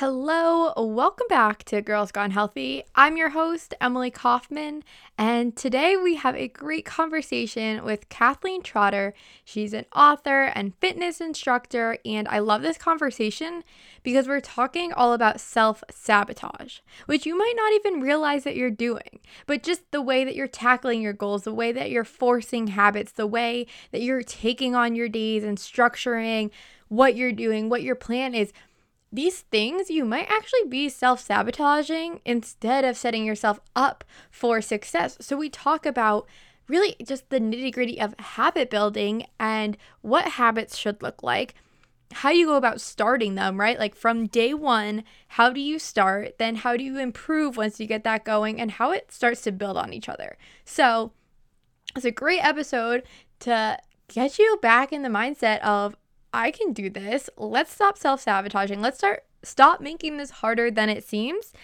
Hello, welcome back to Girls Gone Healthy. I'm your host, Emily Kaufman, and today we have a great conversation with Kathleen Trotter. She's an author and fitness instructor, and I love this conversation because we're talking all about self sabotage, which you might not even realize that you're doing, but just the way that you're tackling your goals, the way that you're forcing habits, the way that you're taking on your days and structuring what you're doing, what your plan is these things you might actually be self sabotaging instead of setting yourself up for success. So, we talk about really just the nitty gritty of habit building and what habits should look like, how you go about starting them, right? Like from day one, how do you start? Then, how do you improve once you get that going, and how it starts to build on each other. So, it's a great episode to get you back in the mindset of I can do this. Let's stop self sabotaging. Let's start stop making this harder than it seems.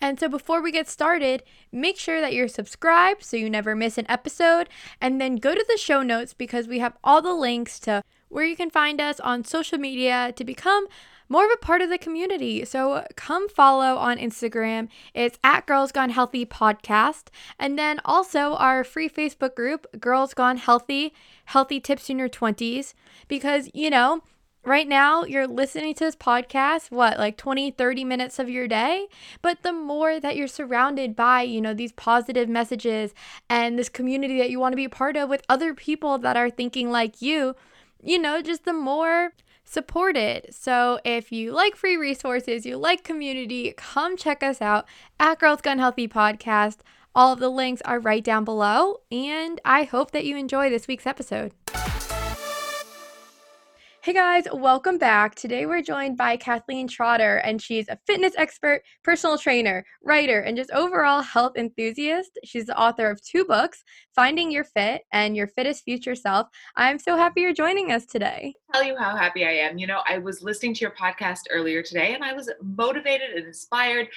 And so before we get started, make sure that you're subscribed so you never miss an episode. And then go to the show notes because we have all the links to where you can find us on social media to become more of a part of the community. So come follow on Instagram. It's at Girls Gone Healthy Podcast. And then also our free Facebook group, Girls Gone Healthy, Healthy Tips in Your 20s. Because, you know, right now you're listening to this podcast what like 20 30 minutes of your day but the more that you're surrounded by you know these positive messages and this community that you want to be a part of with other people that are thinking like you you know just the more supported. So if you like free resources, you like community, come check us out at Girls Gone Healthy Podcast. All of the links are right down below, and I hope that you enjoy this week's episode. Hey guys, welcome back. Today we're joined by Kathleen Trotter, and she's a fitness expert, personal trainer, writer, and just overall health enthusiast. She's the author of two books, Finding Your Fit and Your Fittest Future Self. I'm so happy you're joining us today. Tell you how happy I am. You know, I was listening to your podcast earlier today and I was motivated and inspired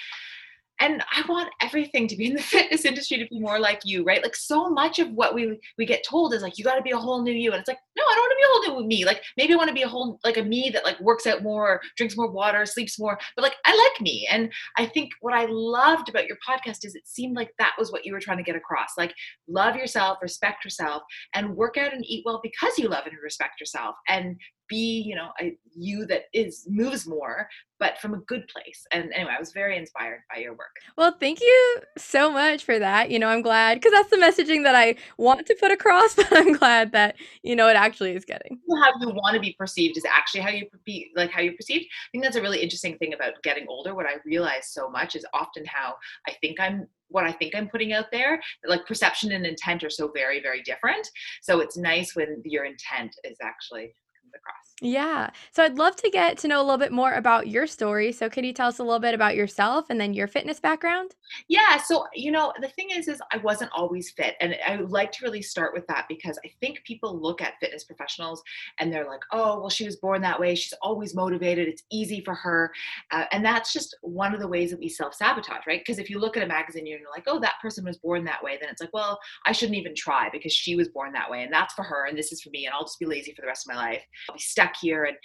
and I want everything to be in the fitness industry to be more like you, right? Like so much of what we we get told is like you got to be a whole new you, and it's like no, I don't want to be a whole new me. Like maybe I want to be a whole like a me that like works out more, drinks more water, sleeps more, but like I like me. And I think what I loved about your podcast is it seemed like that was what you were trying to get across. Like love yourself, respect yourself, and work out and eat well because you love and respect yourself, and be you know a you that is moves more but from a good place. And anyway i was very inspired by your work. Well thank you so much for that. You know i'm glad because that's the messaging that i want to put across but i'm glad that you know it actually is getting. How you want to be perceived is actually how you be like how you're perceived. I think that's a really interesting thing about getting older. What i realize so much is often how i think i'm what I think I'm putting out there. Like perception and intent are so very, very different. So it's nice when your intent is actually across. Yeah. So I'd love to get to know a little bit more about your story. So can you tell us a little bit about yourself and then your fitness background? Yeah. So, you know, the thing is, is I wasn't always fit. And I would like to really start with that because I think people look at fitness professionals and they're like, oh, well, she was born that way. She's always motivated. It's easy for her. Uh, and that's just one of the ways that we self sabotage, right? Because if you look at a magazine and you're like, oh, that person was born that way, then it's like, well, I shouldn't even try because she was born that way. And that's for her. And this is for me. And I'll just be lazy for the rest of my life. I'll be stuck here. And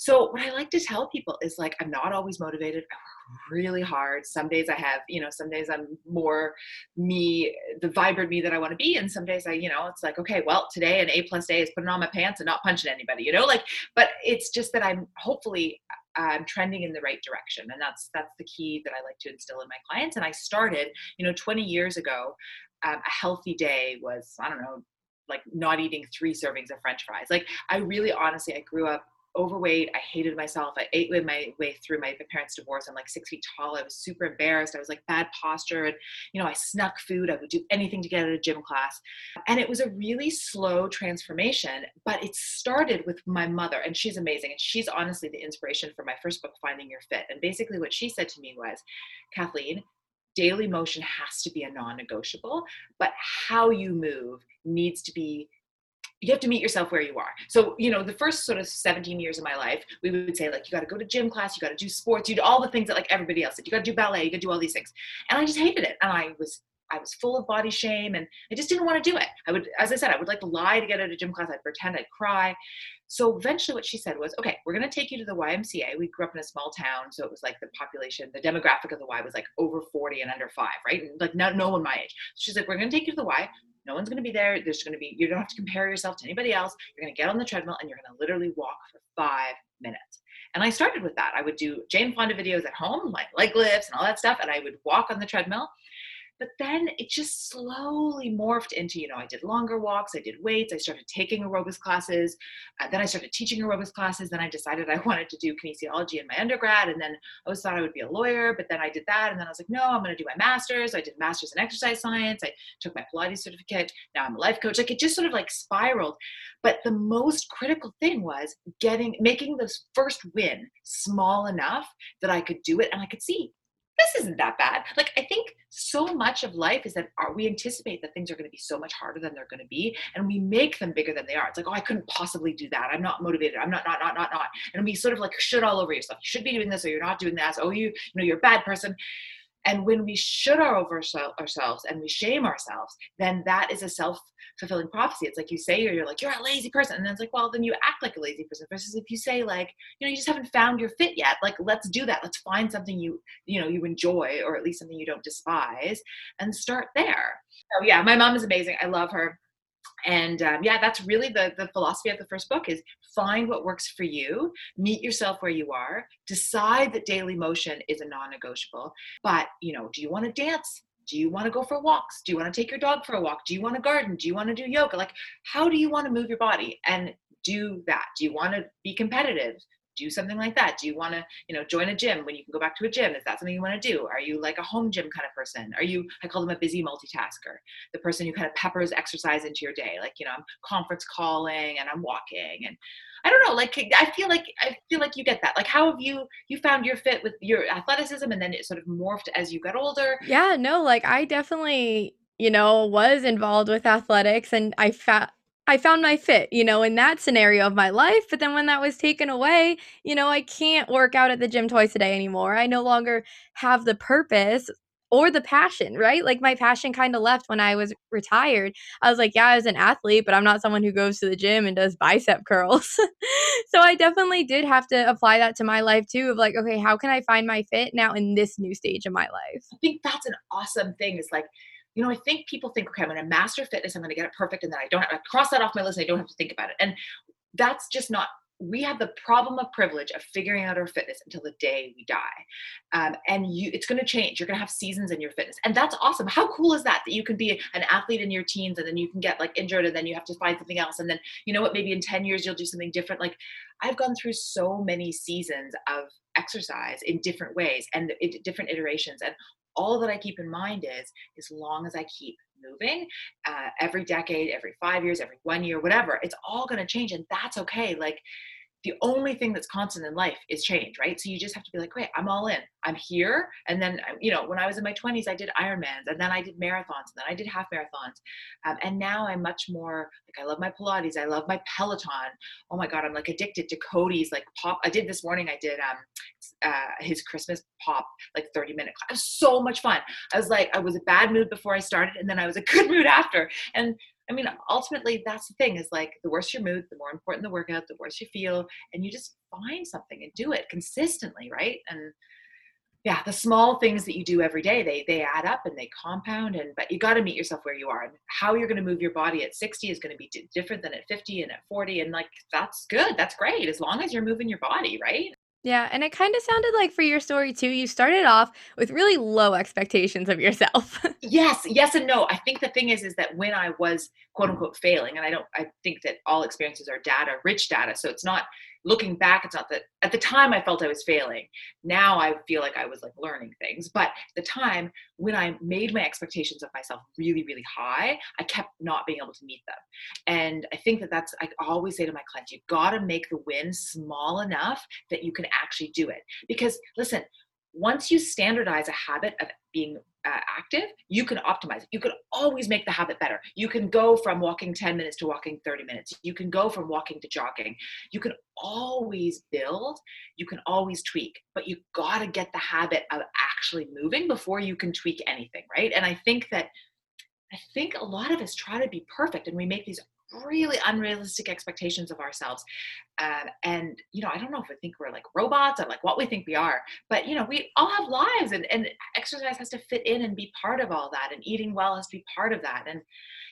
so what I like to tell people is like, I'm not always motivated. I work really hard. Some days I have, you know, some days I'm more me, the vibrant me that I want to be. And some days I, you know, it's like, okay, well, today an A plus day is putting on my pants and not punching anybody, you know, like, but it's just that I'm hopefully I'm trending in the right direction. And that's, that's the key that I like to instill in my clients. And I started, you know, 20 years ago, um, a healthy day was, I don't know, like not eating three servings of french fries. Like I really honestly, I grew up overweight. I hated myself. I ate with my way through my parents' divorce. I'm like six feet tall. I was super embarrassed. I was like bad posture. And, you know, I snuck food. I would do anything to get out of gym class. And it was a really slow transformation, but it started with my mother. And she's amazing. And she's honestly the inspiration for my first book, Finding Your Fit. And basically what she said to me was, Kathleen, daily motion has to be a non-negotiable but how you move needs to be you have to meet yourself where you are. So, you know, the first sort of 17 years of my life, we would say, like, you got to go to gym class, you got to do sports, you do all the things that like everybody else did. You got to do ballet, you got to do all these things. And I just hated it. And I was I was full of body shame and I just didn't want to do it. I would, as I said, I would like lie to get out of gym class. I'd pretend I'd cry. So eventually, what she said was, okay, we're going to take you to the YMCA. We grew up in a small town. So it was like the population, the demographic of the Y was like over 40 and under five, right? Like no, no one my age. She's like, we're going to take you to the Y. No one's going to be there. There's going to be, you don't have to compare yourself to anybody else. You're going to get on the treadmill and you're going to literally walk for five minutes. And I started with that. I would do Jane Fonda videos at home, like leg lifts and all that stuff. And I would walk on the treadmill but then it just slowly morphed into you know i did longer walks i did weights i started taking aerobics classes uh, then i started teaching aerobics classes then i decided i wanted to do kinesiology in my undergrad and then i always thought i would be a lawyer but then i did that and then i was like no i'm going to do my master's. I did master's in exercise science i took my pilates certificate now i'm a life coach like it just sort of like spiraled. But the most critical thing was getting making this first win small enough that i could do it and i could see this isn't that bad. Like I think so much of life is that our, we anticipate that things are going to be so much harder than they're going to be, and we make them bigger than they are. It's like, oh, I couldn't possibly do that. I'm not motivated. I'm not, not, not, not, not. And we sort of like should all over yourself. You should be doing this, or you're not doing that. Oh, you, you know, you're a bad person. And when we should our over ourselves and we shame ourselves, then that is a self fulfilling prophecy. It's like you say, or you're like, you're a lazy person. And then it's like, well, then you act like a lazy person versus if you say like, you know, you just haven't found your fit yet. Like, let's do that. Let's find something you, you know, you enjoy or at least something you don't despise and start there. So yeah, my mom is amazing. I love her and um, yeah that's really the, the philosophy of the first book is find what works for you meet yourself where you are decide that daily motion is a non-negotiable but you know do you want to dance? Do you want to go for walks? Do you want to take your dog for a walk? Do you want to garden? Do you want to do yoga? Like how do you want to move your body? And do that. Do you want to be competitive do something like that? Do you want to you know join a gym when you can go back to a gym? Is that something you want to do? Are you like a home gym kind of person? Are you i call them a busy multitasker the person who kind of peppers exercise into your day like you know i'm conference calling and i'm walking and i don't know like i feel like i feel like you get that. Like how have you you found your fit with your athleticism and then it sort of morphed as you got older? Yeah no like i definitely you know was involved with athletics and i found I found my fit, you know, in that scenario of my life. But then when that was taken away, you know, I can't work out at the gym twice a day anymore. I no longer have the purpose or the passion, right? Like my passion kind of left when I was retired. I was like, yeah, I was an athlete, but I'm not someone who goes to the gym and does bicep curls. so I definitely did have to apply that to my life too of like, okay, how can I find my fit now in this new stage of my life? I think that's an awesome thing. Is like you know, I think people think, okay, I'm going to master fitness, I'm going to get it perfect, and then I don't have cross that off my list. And I don't have to think about it. And that's just not. We have the problem of privilege of figuring out our fitness until the day we die, um, and you, it's going to change. You're going to have seasons in your fitness, and that's awesome. How cool is that? That you can be an athlete in your teens, and then you can get like injured, and then you have to find something else, and then you know what? Maybe in ten years you'll do something different. Like I've gone through so many seasons of exercise in different ways and different iterations and all that I keep in mind is as long as I keep moving uh, every decade, every five years, every one year, whatever, it's all going to change. And that's okay. Like the only thing that's constant in life is change, right? So you just have to be like, wait, I'm all in. I'm here. And then, uh, you know, when I was in my 20s, I did Ironmans and then I did marathons and then I did half marathons. Um, and now I'm much more like, I love my Pilates. I love my Peloton. Oh my God, I'm like addicted to Cody's like pop. I did this morning, I did um, uh, his Christmas pop, like 30 minute class. It was so much fun. I was like, I was a bad mood before I started and then I was a good mood after. And I mean, ultimately, that's the thing is like the worse your mood, the more important the workout, the worse you feel. And you just find something and do it consistently, right? And yeah, the small things that you do every day, they they add up and they compound. And but you got to meet yourself where you are. And how you're going to move your body at 60 is going to be different than at 50 and at 40. And like that's good. That's great as long as you're moving your body, right? Yeah, and it kind of sounded like for your story too, you started off with really low expectations of yourself. yes, yes and no. I think the thing is is that when I was quote unquote failing, and I don't I think that all experiences are data, rich data. So it's not looking back, it's not that at the time I felt I was failing. Now I feel like I was like learning things. But the time when I made my expectations of myself really, really high, I kept not being able to meet them. And I think that that's, I always say to my clients, you gotta make the win small enough that you can actually do it. Because listen, once you standardize a habit of being uh, active, you can optimize it. You can always make the habit better. You can go from walking 10 minutes to walking 30 minutes. You can go from walking to jogging. You can always build, you can always tweak, but you got to get the habit of actually moving before you can tweak anything, right? And I think that I think a lot of us try to be perfect and we make these really unrealistic expectations of ourselves. Uh, and, you know, I don't know if we think we're like robots or like what we think we are, but, you know, we all have lives and, and exercise has to fit in and be part of all that. And eating well has to be part of that. And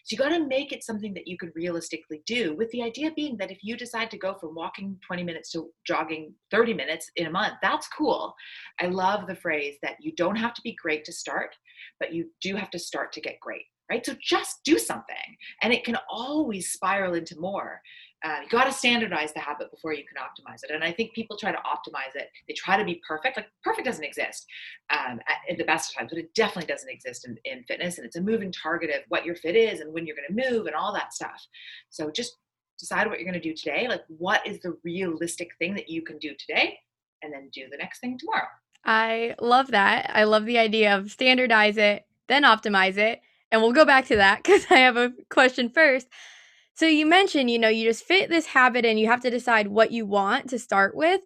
so you got to make it something that you could realistically do with the idea being that if you decide to go from walking 20 minutes to jogging 30 minutes in a month, that's cool. I love the phrase that you don't have to be great to start, but you do have to start to get great right? So just do something, and it can always spiral into more. Uh, you got to standardize the habit before you can optimize it. And I think people try to optimize it. They try to be perfect. Like perfect doesn't exist um, at, at, the best of times, but it definitely doesn't exist in, in fitness. And it's a moving target of what your fit is and when you're going to move and all that stuff. So just decide what you're going to do today. Like what is the realistic thing that you can do today, and then do the next thing tomorrow. I love that. I love the idea of standardize it, then optimize it and we'll go back to that because I have a question first. So you mentioned, you know, you just fit this habit and you have to decide what you want to start with.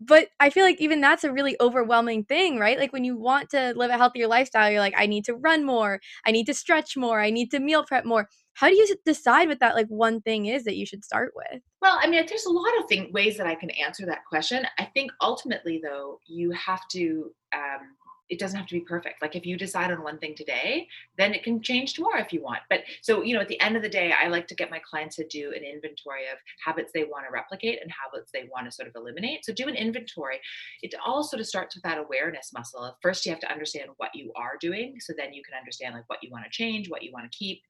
But I feel like even that's a really overwhelming thing, right? Like when you want to live a healthier lifestyle, you're like, I need to run more, I need to stretch more, I need to meal prep more. How do you decide what that like one thing is that you should start with? Well, I mean, there's a lot of thing, ways that I can answer that question. I think ultimately, though, you have to um, it doesn't have to be perfect. Like if you decide on one thing today, then it can change tomorrow if you want. But so, you know, at the end of the day, I like to get my clients to do an inventory of habits they want to replicate and habits they want to sort of eliminate. So do an inventory. It all sort of starts with that awareness muscle. First, you have to understand what you are doing. So then you can understand like what you want to change, what you want to keep.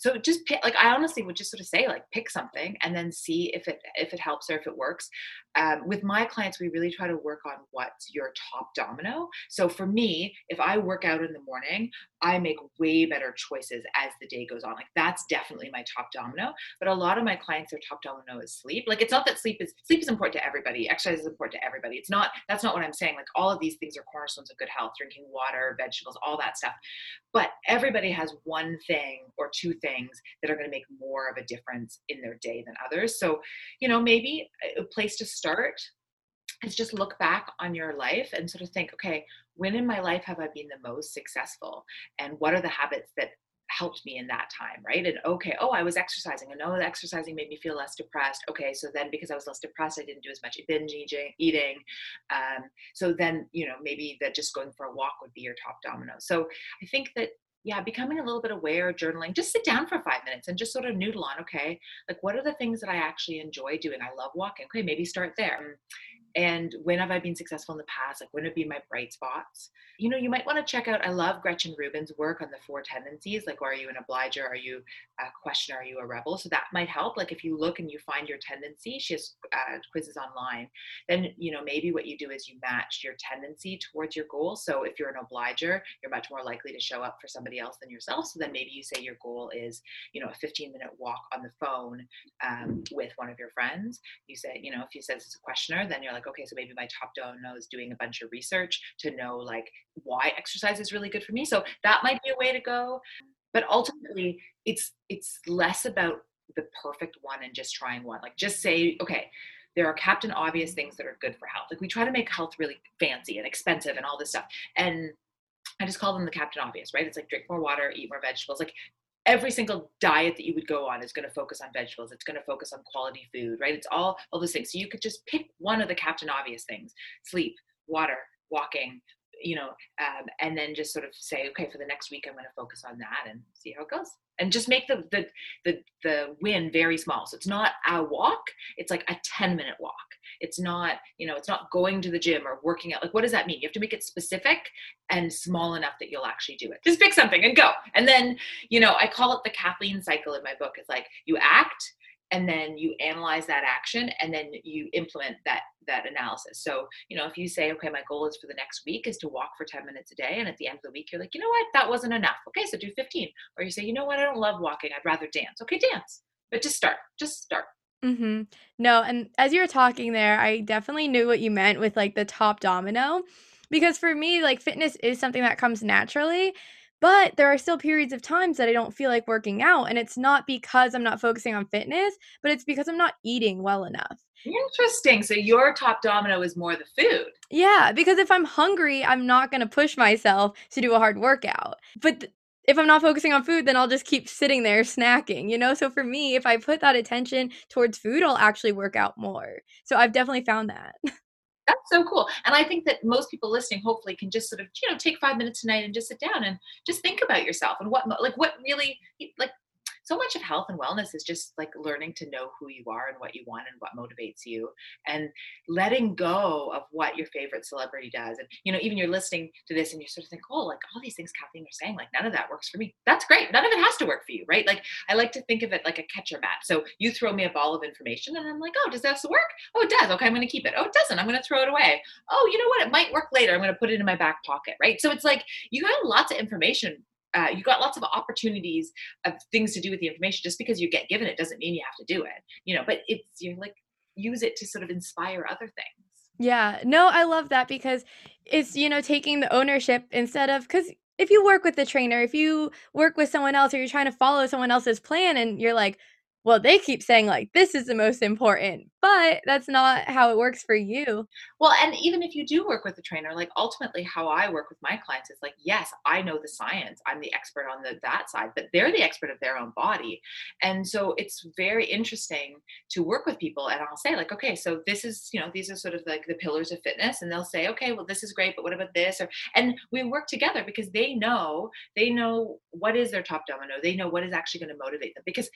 So just pick, like I honestly would just sort of say like pick something and then see if it if it helps or if it works. Um, with my clients, we really try to work on what's your top domino. So for me, if I work out in the morning, I make way better choices as the day goes on. Like that's definitely my top domino. But a lot of my clients, their top domino is sleep. Like it's not that sleep is sleep is important to everybody. Exercise is important to everybody. It's not that's not what I'm saying. Like all of these things are cornerstones of good health, drinking water, vegetables, all that stuff. But everybody has one thing or two things that are going to make more of a difference in their day than others. So, you know, maybe a place to start is just look back on your life and sort of think, okay, when in my life have I been the most successful? And what are the habits that helped me in that time, right? And okay, oh, I was exercising. I know exercising made me feel less depressed. Okay, so then because I was less depressed, I didn't do as much binge eating. eating. Um, so then, you know, maybe that just going for a walk would be your top domino. So I think that yeah, becoming a little bit aware, journaling, just sit down for five minutes and just sort of noodle on, okay, like what are the things that I actually enjoy doing? I love walking. Okay, maybe start there and when have I been successful in the past? Like, when have been my bright spots? You know, you might want to check out. I love Gretchen Rubin's work on the four tendencies. Like, are you an obliger? Are you a questioner? Are you a rebel? So that might help. Like, if you look and you find your tendency, she has uh, quizzes online. Then, you know, maybe what you do is you match your tendency towards your goal. So if you're an obliger, you're much more likely to show up for somebody else than yourself. So then maybe you say your goal is, you know, a 15 minute walk on the phone um, with one of your friends. You say, you know, if you says it's a questioner, then you're like, okay, so maybe my top domino is doing a bunch of research to know like why exercise is really good for me. So that might be a way to go. But ultimately, it's it's less about the perfect one and just trying one. Like just say, okay, there are captain obvious things that are good for health. Like we try to make health really fancy and expensive and all this stuff. And I just call them the captain obvious, right? It's like drink more water, eat more vegetables. Like every single diet that you would go on is going to focus on vegetables it's going to focus on quality food right? It's all all those things. So you could just pick one of the captain obvious things sleep water walking you know um, and then just sort of say okay for the next week i'm going to focus on that and see how it goes. And just make the the the, the win very small. So it's not a walk it's like a 10 minute walk it's not you know it's not going to the gym or working out like what does that mean? You have to make it specific and small enough that you'll actually do it. Just pick something and go. And then you know i call it the kathleen cycle in my book. It's like you act and then you analyze that action and then you implement that that analysis. So you know if you say okay my goal is for the next week is to walk for 10 minutes a day and at the end of the week you're like you know what? That wasn't enough. Okay so do 15 or you say you know what? I don't love walking. I'd rather dance. Okay dance. But just start. Just start Mhm. No, and as you were talking there, I definitely knew what you meant with, like, the top domino, because for me, like, fitness is something that comes naturally, but there are still periods of times that I don't feel like working out, and it's not because I'm not focusing on fitness, but it's because I'm not eating well enough. Interesting. So your top domino is more the food. Yeah, because if I'm hungry, I'm not gonna push myself to do a hard workout. But th if I'm not focusing on food, then I'll just keep sitting there snacking, you know? So for me, if I put that attention towards food, I'll actually work out more. So I've definitely found that. That's so cool. And I think that most people listening hopefully can just sort of, you know, take 5 minutes tonight and just sit down and just think about yourself and what like what really like so much of health and wellness is just like learning to know who you are and what you want and what motivates you and letting go of what your favorite celebrity does and you know even you're listening to this and you sort of think oh like all these things kathleen are saying like none of that works for me. That's great. None of it has to work for you right? Like i like to think of it like a catcher bat. So you throw me a ball of information and i'm like oh does this work? Oh it does. Okay i'm going to keep it. Oh it doesn't. I'm going to throw it away. Oh you know what? It might work later. I'm going to put it in my back pocket right? So it's like you have lots of information uh, you got lots of opportunities of things to do with the information. Just because you get given it doesn't mean you have to do it you know but it's you like use it to sort of inspire other things. Yeah. No i love that because it's you know taking the ownership instead of because if you work with the trainer if you work with someone else or you're trying to follow someone else's plan and you're like well, they keep saying like this is the most important, but that's not how it works for you. Well, and even if you do work with a trainer, like ultimately how I work with my clients is like, yes, I know the science. I'm the expert on the that side, but they're the expert of their own body. And so it's very interesting to work with people and I'll say like, okay, so this is, you know, these are sort of like the pillars of fitness and they'll say, okay, well this is great, but what about this or and we work together because they know, they know what is their top domino. They know what is actually going to motivate them because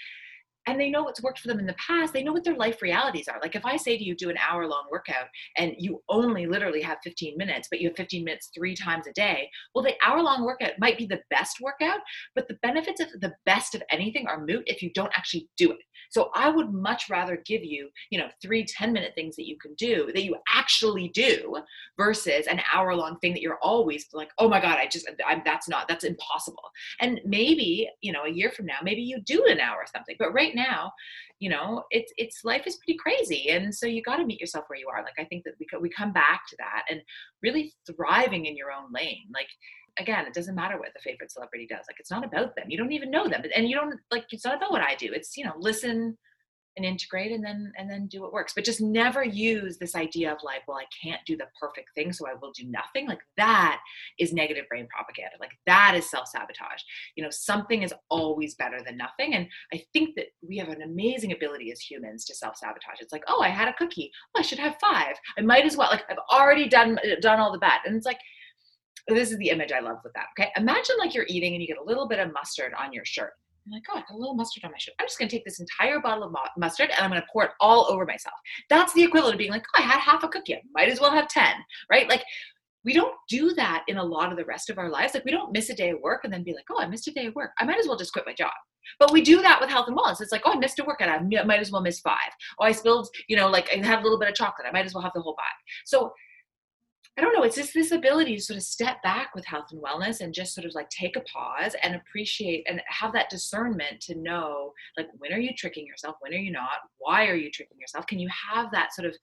and they know what's worked for them in the past. They know what their life realities are. Like if I say to you, do an hour long workout and you only literally have 15 minutes, but you have 15 minutes three times a day, well, the hour long workout might be the best workout, but the benefits of the best of anything are moot if you don't actually do it. So I would much rather give you, you know, three 10 minute things that you can do that you actually do versus an hour long thing that you're always like, oh my God, I just, I'm, that's not, that's impossible. And maybe, you know, a year from now, maybe you do an hour or something, but right now, you know, it's, it's life is pretty crazy. And so you got to meet yourself where you are. Like, I think that we, we come back to that and really thriving in your own lane. Like, again, it doesn't matter what the favorite celebrity does. Like it's not about them. You don't even know them. And you don't like it's not about what I do. It's, you know, listen and integrate and then and then do what works. But just never use this idea of like, well, I can't do the perfect thing, so I will do nothing. Like that is negative brain propaganda. Like that is self-sabotage. You know, something is always better than nothing. And I think that we have an amazing ability as humans to self-sabotage. It's like, oh, I had a cookie. Oh, I should have five. I might as well. Like I've already done uh, done all the bad. And it's like this is the image I love with that. Okay. Imagine like you're eating and you get a little bit of mustard on your shirt. I'm like, oh, I got a little mustard on my shirt. I'm just going to take this entire bottle of mustard and I'm going to pour it all over myself. That's the equivalent of being like, oh, I had half a cookie. I might as well have 10, right? Like, we don't do that in a lot of the rest of our lives. Like, we don't miss a day of work and then be like, oh, I missed a day of work. I might as well just quit my job. But we do that with health and wellness. It's like, oh, I missed a workout. I might as well miss five. Oh, I spilled, you know, like I had a little bit of chocolate. I might as well have the whole bag. So I don't know, it's just this ability to sort of step back with health and wellness and just sort of like take a pause and appreciate and have that discernment to know like when are you tricking yourself? When are you not? Why are you tricking yourself? Can you have that sort of,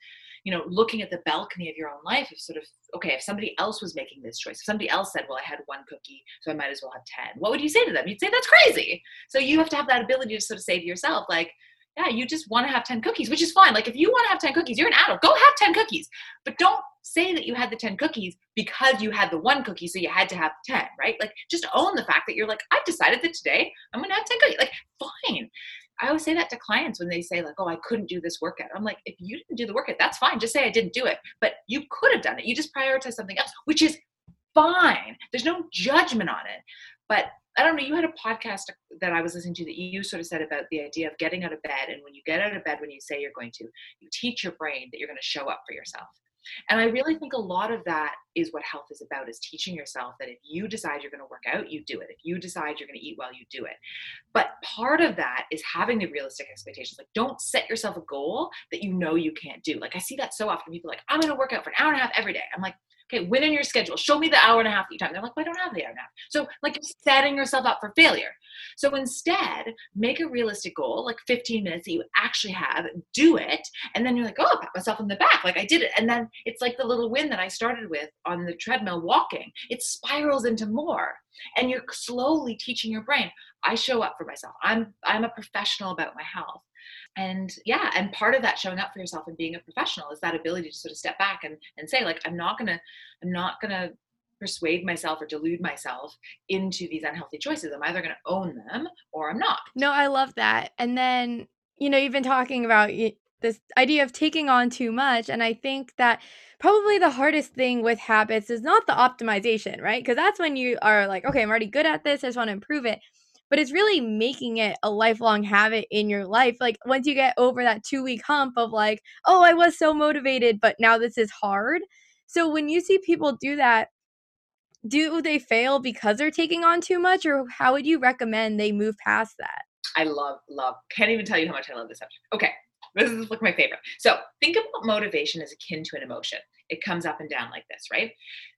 you know, looking at the balcony of your own life of sort of, okay, if somebody else was making this choice, if somebody else said, well, I had one cookie, so I might as well have 10, what would you say to them? You'd say, that's crazy. So you have to have that ability to sort of say to yourself, like, yeah, you just want to have 10 cookies, which is fine. Like if you want to have 10 cookies, you're an adult, go have 10 cookies. But don't say that you had the 10 cookies because you had the one cookie, so you had to have 10, right? Like just own the fact that you're like, I've decided that today I'm gonna have 10 cookies. Like, fine. I always say that to clients when they say, like, oh, I couldn't do this workout. I'm like, if you didn't do the workout, that's fine. Just say I didn't do it. But you could have done it. You just prioritize something else, which is fine. There's no judgment on it. But I don't know, you had a podcast that I was listening to that you sort of said about the idea of getting out of bed. And when you get out of bed, when you say you're going to, you teach your brain that you're going to show up for yourself. And I really think a lot of that is what health is about is teaching yourself that if you decide you're going to work out, you do it. If you decide you're going to eat well, you do it. But part of that is having the realistic expectations. Like don't set yourself a goal that you know you can't do. Like I see that so often. People like, I'm going to work out for an hour and a half every day. I'm like, okay, when in your schedule, show me the hour and a half you time. They're like, well, I don't have the hour and a half. So like you're setting yourself up for failure. So instead, make a realistic goal, like 15 minutes that you actually have, do it. And then you're like, oh, I pat myself in the back. Like I did it. And then it's like the little win that I started with on the treadmill walking. It spirals into more. And you're slowly teaching your brain, I show up for myself. I'm I'm a professional about my health and yeah and part of that showing up for yourself and being a professional is that ability to sort of step back and, and say like i'm not gonna i'm not gonna persuade myself or delude myself into these unhealthy choices. I'm either to own them or I'm not. No, I love that. And then, you know, you've been talking about this idea of taking on too much. And I think that probably the hardest thing with habits is not the optimization, right? Because that's when you are like, okay, I'm already good at this. I just want to improve it. But it's really making it a lifelong habit in your life. Like once you get over that two week hump of like, oh, I was so motivated, but now this is hard. So when you see people do that, do they fail because they're taking on too much, or how would you recommend they move past that? I love, love, can't even tell you how much I love this subject. Okay, this is like my favorite. So think about motivation as akin to an emotion. It comes up and down like this, right?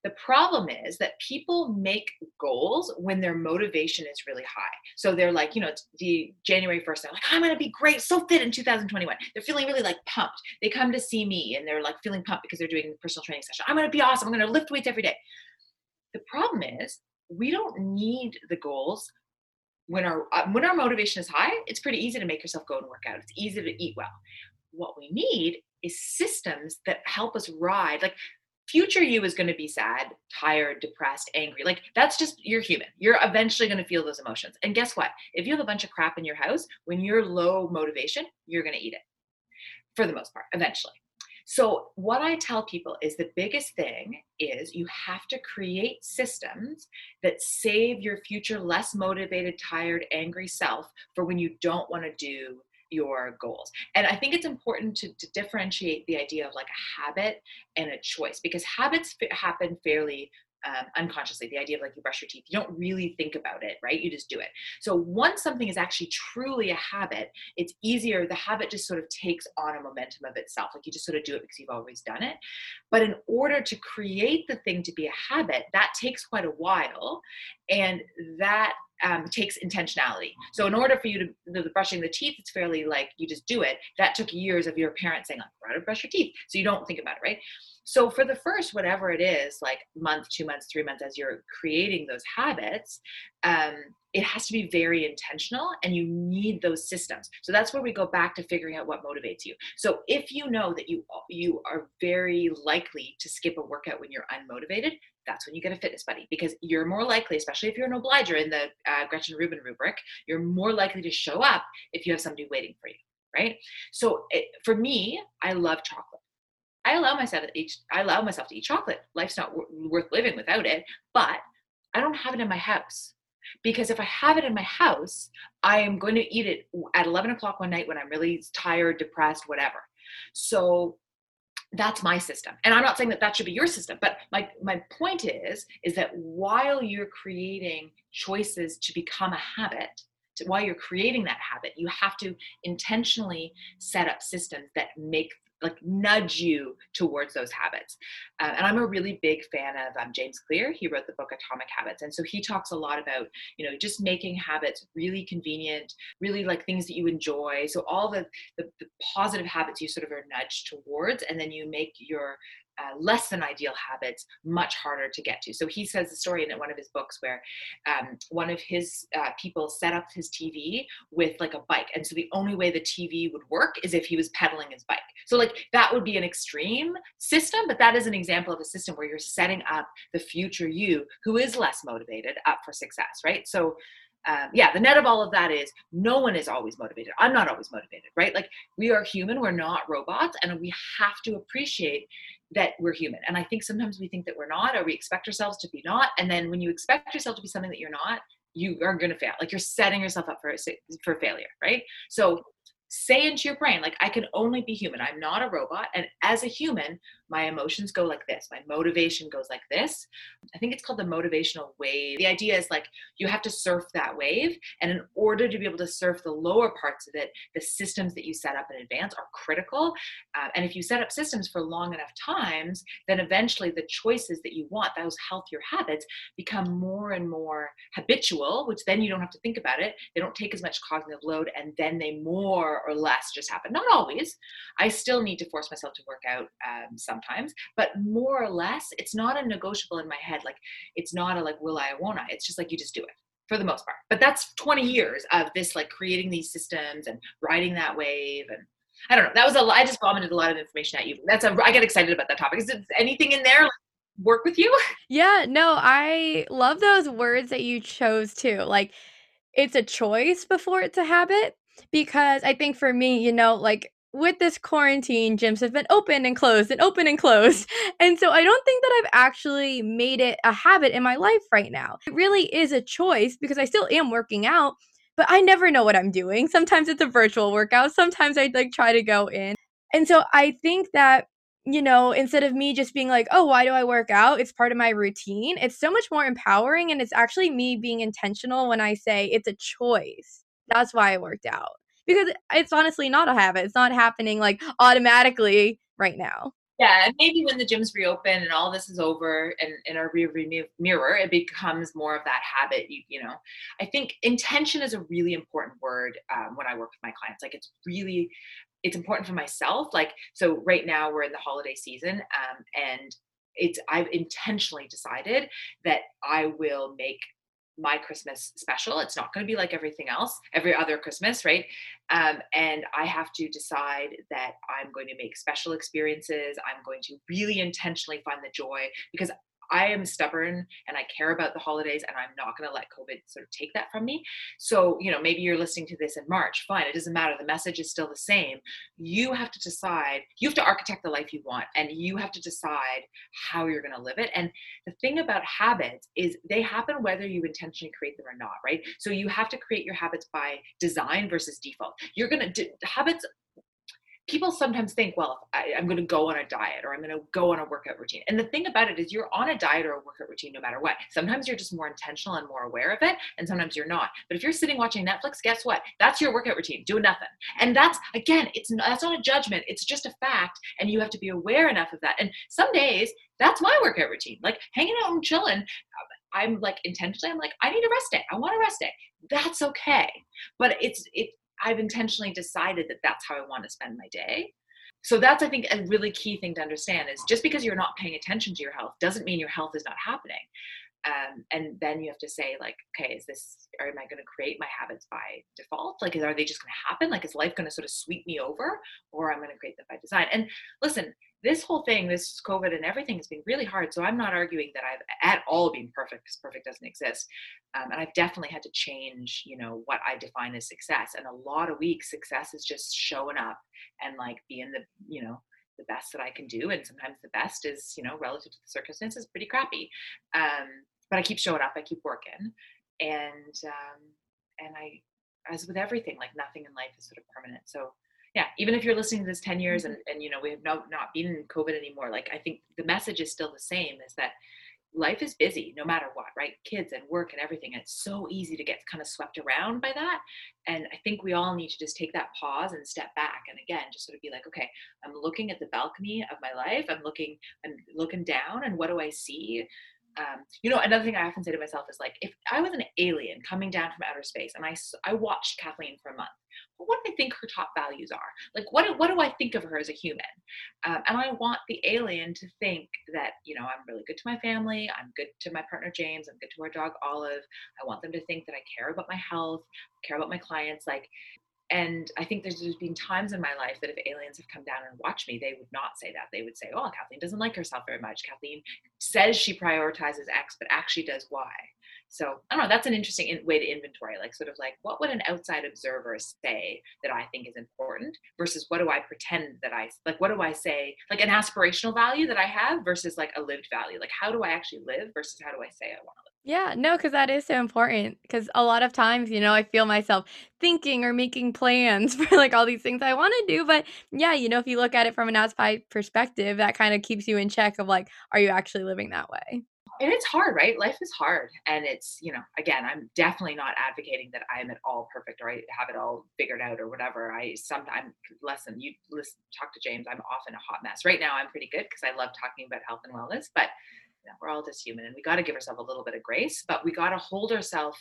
The problem is that people make goals when their motivation is really high. So they're like, you know, the January 1st, they're like, I'm gonna be great, so fit in 2021. They're feeling really like pumped. They come to see me and they're like feeling pumped because they're doing a personal training session. I'm gonna be awesome. I'm gonna lift weights every day. The problem is we don't need the goals when our uh, when our motivation is high, it's pretty easy to make yourself go and work out. It's easy to eat well. What we need is systems that help us ride. Like future you is going to be sad, tired, depressed, angry. Like that's just you're human. You're eventually going to feel those emotions. And guess what? If you have a bunch of crap in your house, when you're low motivation, you're going to eat it. For the most part, eventually. So, what I tell people is the biggest thing is you have to create systems that save your future less motivated, tired, angry self for when you don't want to do your goals. And I think it's important to, to, differentiate the idea of like a habit and a choice because habits f- happen fairly um, unconsciously. The idea of like you brush your teeth you don't really think about it right? You just do it. So once something is actually truly a habit it's easier the habit just sort of takes on a momentum of itself. Like you just sort of do it because you've always done it. But in order to create the thing to be a habit that takes quite a while and that um, takes intentionality. So in order for you to the, the, brushing the teeth, it's fairly like you just do it. That took years of your parents saying "How to brush your teeth," so you don't think about it, right? So for the first, whatever it is, like month, two months, three months, as you're creating those habits, um, it has to be very intentional and you need those systems. So that's where we go back to figuring out what motivates you. So if you know that you you are very likely to skip a workout when you're unmotivated, that's when you get a fitness buddy because you're more likely, especially if you're an obliger in the uh, Gretchen Rubin rubric, you're more likely to show up if you have somebody waiting for you, right? So it, for me, I love chocolate. I allow myself to eat. I allow myself to eat chocolate. Life's not w- worth living without it. But I don't have it in my house because if I have it in my house, I am going to eat it at 11 o'clock one night when I'm really tired, depressed, whatever. So that's my system and i'm not saying that that should be your system but my my point is is that while you're creating choices to become a habit to, while you're creating that habit you have to intentionally set up systems that make like nudge you towards those habits. Uh, and I'm a really big fan of um, James Clear. He wrote the book Atomic Habits. And so he talks a lot about, you know, just making habits really convenient, really like things that you enjoy. So all the, the, the positive habits you sort of are nudged towards, and then you make your uh, less than ideal habits much harder to get to. So he says the story in one of his books where um, one of his uh, people set up his TV with like a bike. And so the only way the TV would work is if he was pedaling his bike. So, like, that would be an extreme system, but that is an example of a system where you're setting up the future you who is less motivated up for success, right? So, um, yeah, the net of all of that is no one is always motivated. I'm not always motivated, right? Like we are human, we're not robots, and we have to appreciate that we're human. And I think sometimes we think that we're not, or we expect ourselves to be not. And then when you expect yourself to be something that you're not, you are going to fail. Like you're setting yourself up for for failure, right? So say into your brain like i can only be human i'm not a robot and as a human my emotions go like this my motivation goes like this i think it's called the motivational wave the idea is like you have to surf that wave and in order to be able to surf the lower parts of it the systems that you set up in advance are critical uh, and if you set up systems for long enough times then eventually the choices that you want those healthier habits become more and more habitual which then you don't have to think about it they don't take as much cognitive load and then they more or less just happen. Not always. I still need to force myself to work out um, sometimes, but more or less, it's not a negotiable in my head. Like it's not a like will I won't I. It's just like you just do it for the most part. But that's 20 years of this like creating these systems and riding that wave and I don't know. That was a I just vomited a lot of information at you. That's a I get excited about that topic. Is anything in there? work with you. Yeah, no, I love those words that you chose too. Like it's a choice before it's a habit because I think for me, you know, like with this quarantine, gyms have been open and closed and open and closed. And so I don't think that I've actually made it a habit in my life right now. It really is a choice because I still am working out, but I never know what I'm doing. Sometimes it's a virtual workout, sometimes I like try to go in. And so I think that you know, instead of me just being like, oh, why do I work out? It's part of my routine. It's so much more empowering. And it's actually me being intentional when I say it's a choice. That's why I worked out because it's honestly not a habit. It's not happening like automatically right now. Yeah, and maybe when the gyms reopen and all this is over and in our rear mirror, it becomes more of that habit. You, you know, I think intention is a really important word um, when I work with my clients. Like it's really it's important for myself. Like, so right now we're in the holiday season, um, and it's I've intentionally decided that I will make my Christmas special. It's not going to be like everything else, every other Christmas, right? Um, and I have to decide that I'm going to make special experiences. I'm going to really intentionally find the joy because I am stubborn and I care about the holidays and I'm not going to let COVID sort of take that from me. So, you know, maybe you're listening to this in March. Fine, it doesn't matter. The message is still the same. You have to decide, you have to architect the life you want and you have to decide how you're going to live it. And the thing about habits is they happen whether you intentionally create them or not, right? So you have to create your habits by design versus default. You're going to, habits people sometimes think, well, I, am going to go on a diet or I'm going to go on a workout routine. And the thing about it is, you're on a diet or a workout routine no matter what. Sometimes you're just more intentional and more aware of it, and sometimes you're not. But if you're sitting watching Netflix, guess what? That's your workout routine. Do nothing. And that's again, it's not, that's not a judgment. It's just a fact, and you have to be aware enough of that. And some days, that's my workout routine. Like hanging out and chilling. I'm like intentionally, I'm like, I need a rest day. I want a rest day. That's okay. But it's it I've intentionally decided that that's how I want to spend my day. So that's I think a really key thing to understand is just because you're not paying attention to your health doesn't mean your health is not happening. Um, and then you have to say like okay is this or am i going to create my habits by default like are they just going to happen like is life going to sort of sweep me over or i'm going to create them by design and listen this whole thing, this COVID and everything has been really hard. So I'm not arguing that I've at all been perfect because perfect doesn't exist. Um, and I've definitely had to change, you know, what I define as success. And a lot of weeks, success is just showing up and like being the, you know, the best that I can do. And sometimes the best is, you know, relative to the circumstances, pretty crappy. Um, but I keep showing up. I keep working, and um, and I, as with everything, like nothing in life is sort of permanent. So yeah, even if you're listening to this 10 years and, mm-hmm. and you know, we have no, not been in COVID anymore, like I think the message is still the same is that life is busy no matter what, right? Kids and work and everything. And it's so easy to get kind of swept around by that. And I think we all need to just take that pause and step back. And again, just sort of be like, okay, I'm looking at the balcony of my life. I'm looking, I'm looking down and what do I see? Um, you know, another thing I often say to myself is like, if I was an alien coming down from outer space and I, I watched Kathleen for a month, well, what do I think her top values are? Like, what what do I think of her as a human? Um, and I want the alien to think that, you know, I'm really good to my family, I'm good to my partner James, I'm good to our dog Olive. I want them to think that I care about my health, care about my clients. Like, and I think there's, there's been times in my life that if aliens have come down and watched me, they would not say that. They would say, "Oh, Kathleen doesn't like herself very much. Kathleen says she prioritizes X, but actually does Y." So I don't know. That's an interesting way to inventory, like sort of like what would an outside observer say that I think is important versus what do I pretend that I like? What do I say like an aspirational value that I have versus like a lived value? Like how do I actually live versus how do I say I want to live? Yeah, no, because that is so important. Because a lot of times, you know, I feel myself thinking or making plans for like all these things I want to do. But yeah, you know, if you look at it from an outside perspective, that kind of keeps you in check of like, are you actually living that way? and it's hard, right? Life is hard. And it's, you know, again, I'm definitely not advocating that I'm at all perfect or I have it all figured out or whatever. I sometimes, listen, you listen, talk to James, I'm often a hot mess. Right now, I'm pretty good because I love talking about health and wellness, but know, we're all just human and we got to give ourselves a little bit of grace, but we got to hold ourselves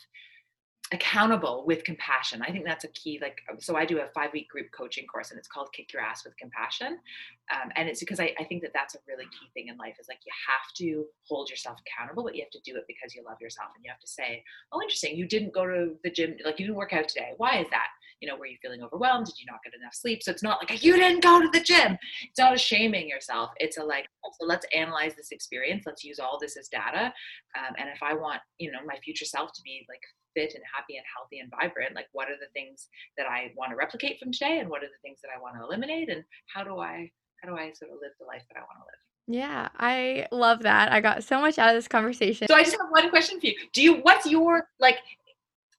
accountable with compassion. I think that's a key. Like, um, so I do a five week group coaching course and it's called Kick Your Ass with Compassion. Um, and it's because I, I think that that's a really key thing in life is like you have to hold yourself accountable, but you have to do it because you love yourself and you have to say, oh, interesting, you didn't go to the gym, like you didn't work out today. Why is that? You know, were you feeling overwhelmed? Did you not get enough sleep? So it's not like a, you didn't go to the gym. It's not a shaming yourself. It's a like, so let's analyze this experience let's use all this as data um, and if i want you know my future self to be like fit and happy and healthy and vibrant like what are the things that i want to replicate from today and what are the things that i want to eliminate and how do i how do i sort of live the life that i want to live yeah, I love that. I got so much out of this conversation. So I just have one question for you. Do you what's your like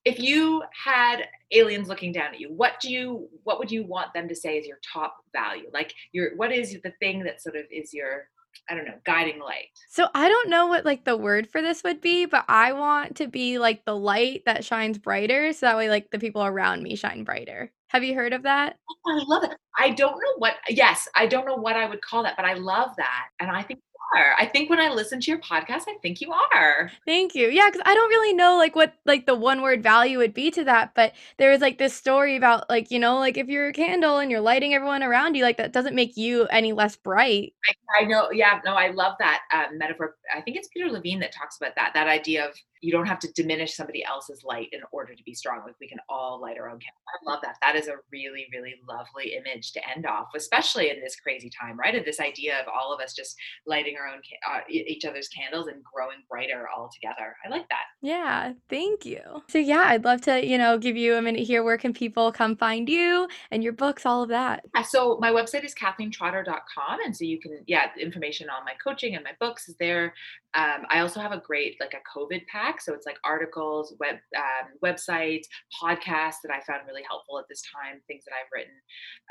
if you had aliens looking down at you what do you what would you want them to say is your top value like your what is the thing that sort of is your I don't know, guiding light. So I don't know what like the word for this would be, but I want to be like the light that shines brighter so that way like the people around me shine brighter. Have you heard of that? Oh, I love it. I don't know what yes, I don't know what I would call that, but I love that. And I think are. I think when I listen to your podcast, I think you are. Thank you. Yeah, because I don't really know like what like the one word value would be to that, but there was like this story about like you know like if you're a candle and you're lighting everyone around you, like that doesn't make you any less bright. I, I know. Yeah. No, I love that uh, metaphor. I think it's Peter Levine that talks about that. That idea of you don't have to diminish somebody else's light in order to be strong. Like we can all light our own candle. I love that. That is a really, really lovely image to end off, especially in this crazy time, right? And this idea of all of us just lighting our own uh, each other's candles and growing brighter all together. I like that. Yeah, thank you. So yeah, I'd love to, you know, give you a minute here. Where can people come find you and your books, all of that? Yeah, so my website is kathleentrotter.com, and so you can, yeah, information on my coaching and my books is there. Um, I also have a great like a COVID pack, so it's like articles, web um, websites, podcasts that I found really helpful at this time, things that I've written.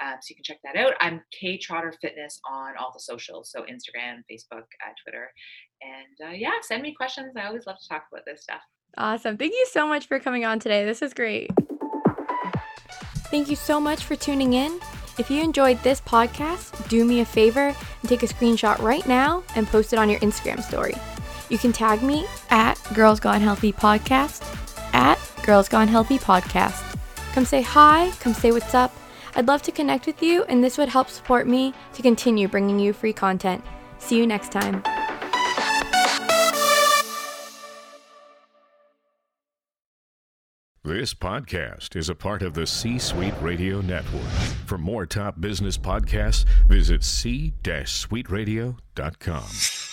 Um, so you can check that out. I'm K Trotter Fitness on all the socials, so Instagram, Facebook, uh, Twitter, and uh, yeah, send me questions. I always love to talk about this stuff. Awesome. Thank you so much for coming on today. This is great. Thank you so much for tuning in. If you enjoyed this podcast, do me a favor and take a screenshot right now and post it on your Instagram story. You can tag me at Girls Gone Healthy Podcast, at Girls Gone Healthy Podcast. Come say hi, come say what's up. I'd love to connect with you, and this would help support me to continue bringing you free content. See you next time. This podcast is a part of the C Suite Radio Network. For more top business podcasts, visit c-suiteradio.com.